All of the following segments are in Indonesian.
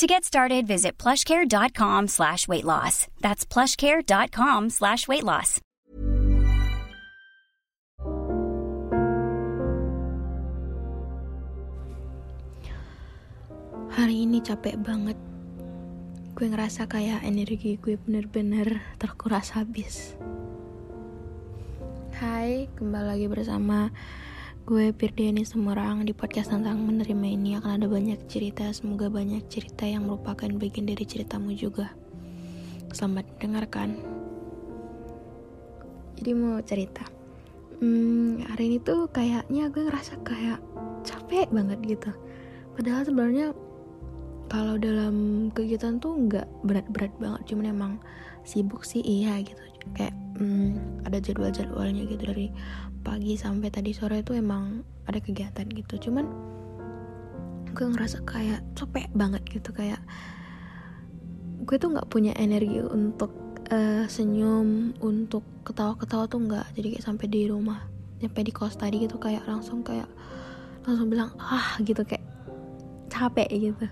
To get started, visit plushcare.com slash weight loss. That's plushcare.com slash weight loss. Hari ini capek banget. Gue ngerasa kayak energi gue bener-bener terkuras habis. Hai, kembali lagi bersama gue Firdiani Semarang di podcast tentang menerima ini akan ada banyak cerita. Semoga banyak cerita yang merupakan bagian dari ceritamu juga. Selamat mendengarkan. Jadi mau cerita. Hmm, hari ini tuh kayaknya gue ngerasa kayak capek banget gitu. Padahal sebenarnya kalau dalam kegiatan tuh nggak berat-berat banget, cuman emang sibuk sih iya gitu. Kayak hmm, ada jadwal-jadwalnya gitu dari pagi sampai tadi sore itu emang ada kegiatan gitu. Cuman gue ngerasa kayak capek banget gitu kayak gue tuh nggak punya energi untuk uh, senyum untuk ketawa-ketawa tuh nggak jadi kayak sampai di rumah sampai di kos tadi gitu kayak langsung kayak langsung bilang ah gitu kayak capek gitu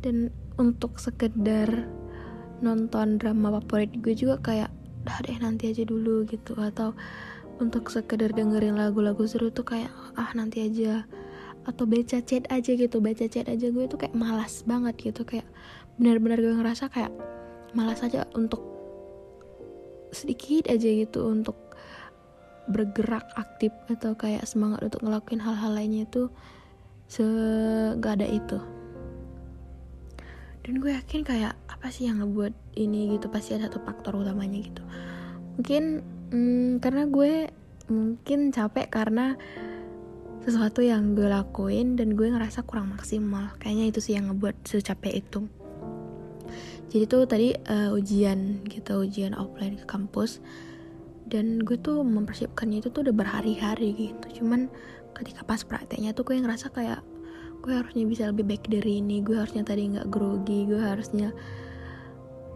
dan untuk sekedar nonton drama favorit gue juga kayak dah deh nanti aja dulu gitu. Atau untuk sekedar dengerin lagu-lagu seru tuh kayak ah nanti aja. Atau baca chat aja gitu baca chat aja gue tuh kayak malas banget gitu. Kayak benar-benar gue ngerasa kayak malas aja untuk sedikit aja gitu untuk bergerak aktif atau kayak semangat untuk ngelakuin hal-hal lainnya itu segak ada itu dan gue yakin kayak apa sih yang ngebuat ini gitu pasti ada satu faktor utamanya gitu. Mungkin hmm, karena gue mungkin capek karena sesuatu yang gue lakuin dan gue ngerasa kurang maksimal. Kayaknya itu sih yang ngebuat secapek itu. Jadi tuh tadi uh, ujian gitu ujian offline ke kampus. Dan gue tuh mempersiapkannya itu tuh udah berhari-hari gitu. Cuman ketika pas prakteknya tuh gue ngerasa kayak gue harusnya bisa lebih baik dari ini gue harusnya tadi nggak grogi gue harusnya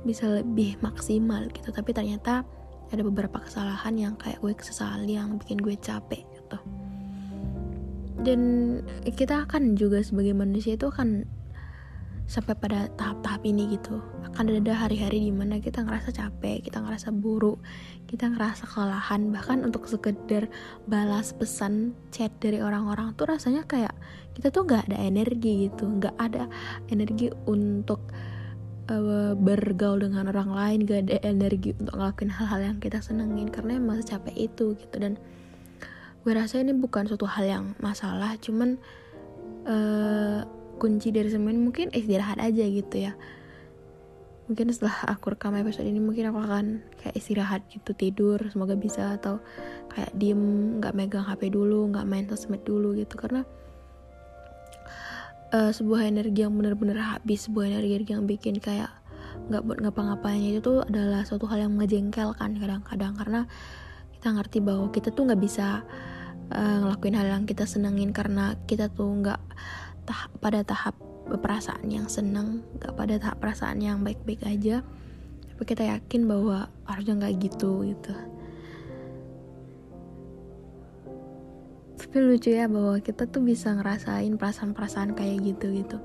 bisa lebih maksimal gitu. Tapi ternyata ada beberapa kesalahan yang kayak gue kesesali yang bikin gue capek gitu. Dan kita akan juga sebagai manusia itu akan sampai pada tahap-tahap ini gitu. Akan ada hari-hari di mana kita ngerasa capek kita ngerasa buruk kita ngerasa kelelahan. Bahkan untuk sekedar balas pesan chat dari orang-orang tuh rasanya kayak kita tuh nggak ada energi gitu. Nggak ada energi untuk uh, bergaul dengan orang lain. Gak ada energi untuk ngelakuin hal-hal yang kita senengin karena emang capek itu gitu. Dan gue rasa ini bukan suatu hal yang masalah cuman uh, kunci dari semua ini mungkin istirahat aja gitu ya. Mungkin setelah aku rekam episode ini mungkin aku akan kayak istirahat gitu tidur semoga bisa atau kayak diem nggak megang hp dulu nggak main sosmed dulu gitu. Karena uh, sebuah energi yang benar-benar habis sebuah energi yang bikin kayak nggak buat ngapa-ngapainnya itu tuh adalah suatu hal yang ngejengkelkan kadang-kadang. Karena kita ngerti bahwa kita tuh nggak bisa uh, ngelakuin hal yang kita senengin karena kita tuh nggak tah pada tahap perasaan yang senang gak pada tahap perasaan yang baik-baik aja. Tapi kita yakin bahwa harusnya nggak gitu gitu. Tapi lucu ya bahwa kita tuh bisa ngerasain perasaan-perasaan kayak gitu gitu.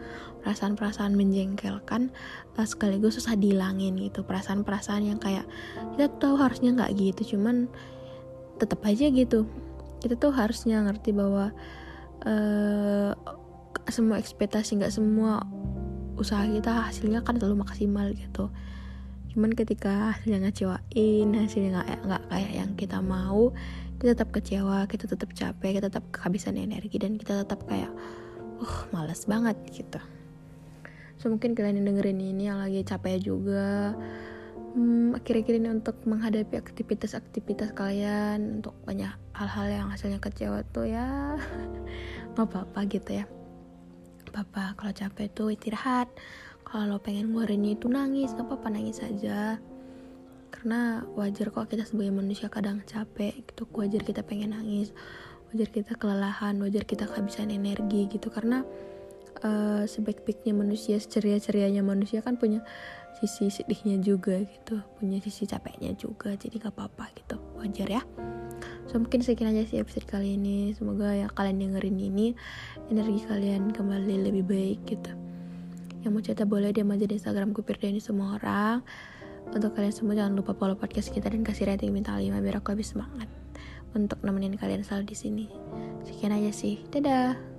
Perasaan-perasaan menjengkelkan uh, sekaligus susah dihilangin gitu. Perasaan-perasaan yang kayak kita tahu harusnya nggak gitu cuman tetap aja gitu. Kita tuh harusnya ngerti bahwa uh, semua ekspektasi nggak semua usaha kita hasilnya kan selalu maksimal gitu. Cuman ketika hasilnya ngecewain hasilnya nggak nggak kayak yang kita mau kita tetap kecewa kita tetap capek kita tetap kehabisan energi dan kita tetap kayak uh males banget gitu. So mungkin kalian yang dengerin ini yang lagi capek juga hmm, akhir-akhir ini untuk menghadapi aktivitas-aktivitas kalian untuk banyak hal-hal yang hasilnya kecewa tuh ya. Nggak apa-apa gitu ya apa-apa. Kalau capek tuh istirahat. Kalau lo pengen ngeluarin itu nangis gak apa-apa nangis aja. Karena wajar kok kita sebagai manusia kadang capek gitu. Wajar kita pengen nangis wajar kita kelelahan wajar kita kehabisan energi gitu. Karena uh, sebaik-baiknya manusia ceria-cerianya manusia kan punya sisi sedihnya juga gitu. Punya sisi capeknya juga jadi gak apa-apa gitu. Wajar ya so mungkin sekian aja sih episode kali ini semoga ya kalian dengerin ini energi kalian kembali lebih baik gitu yang mau cerita boleh dia aja di Instagram kupir ini semua orang untuk kalian semua jangan lupa follow podcast kita dan kasih rating bintang 5 biar aku lebih semangat untuk nemenin kalian selalu di sini. Sekian aja sih. Dadah.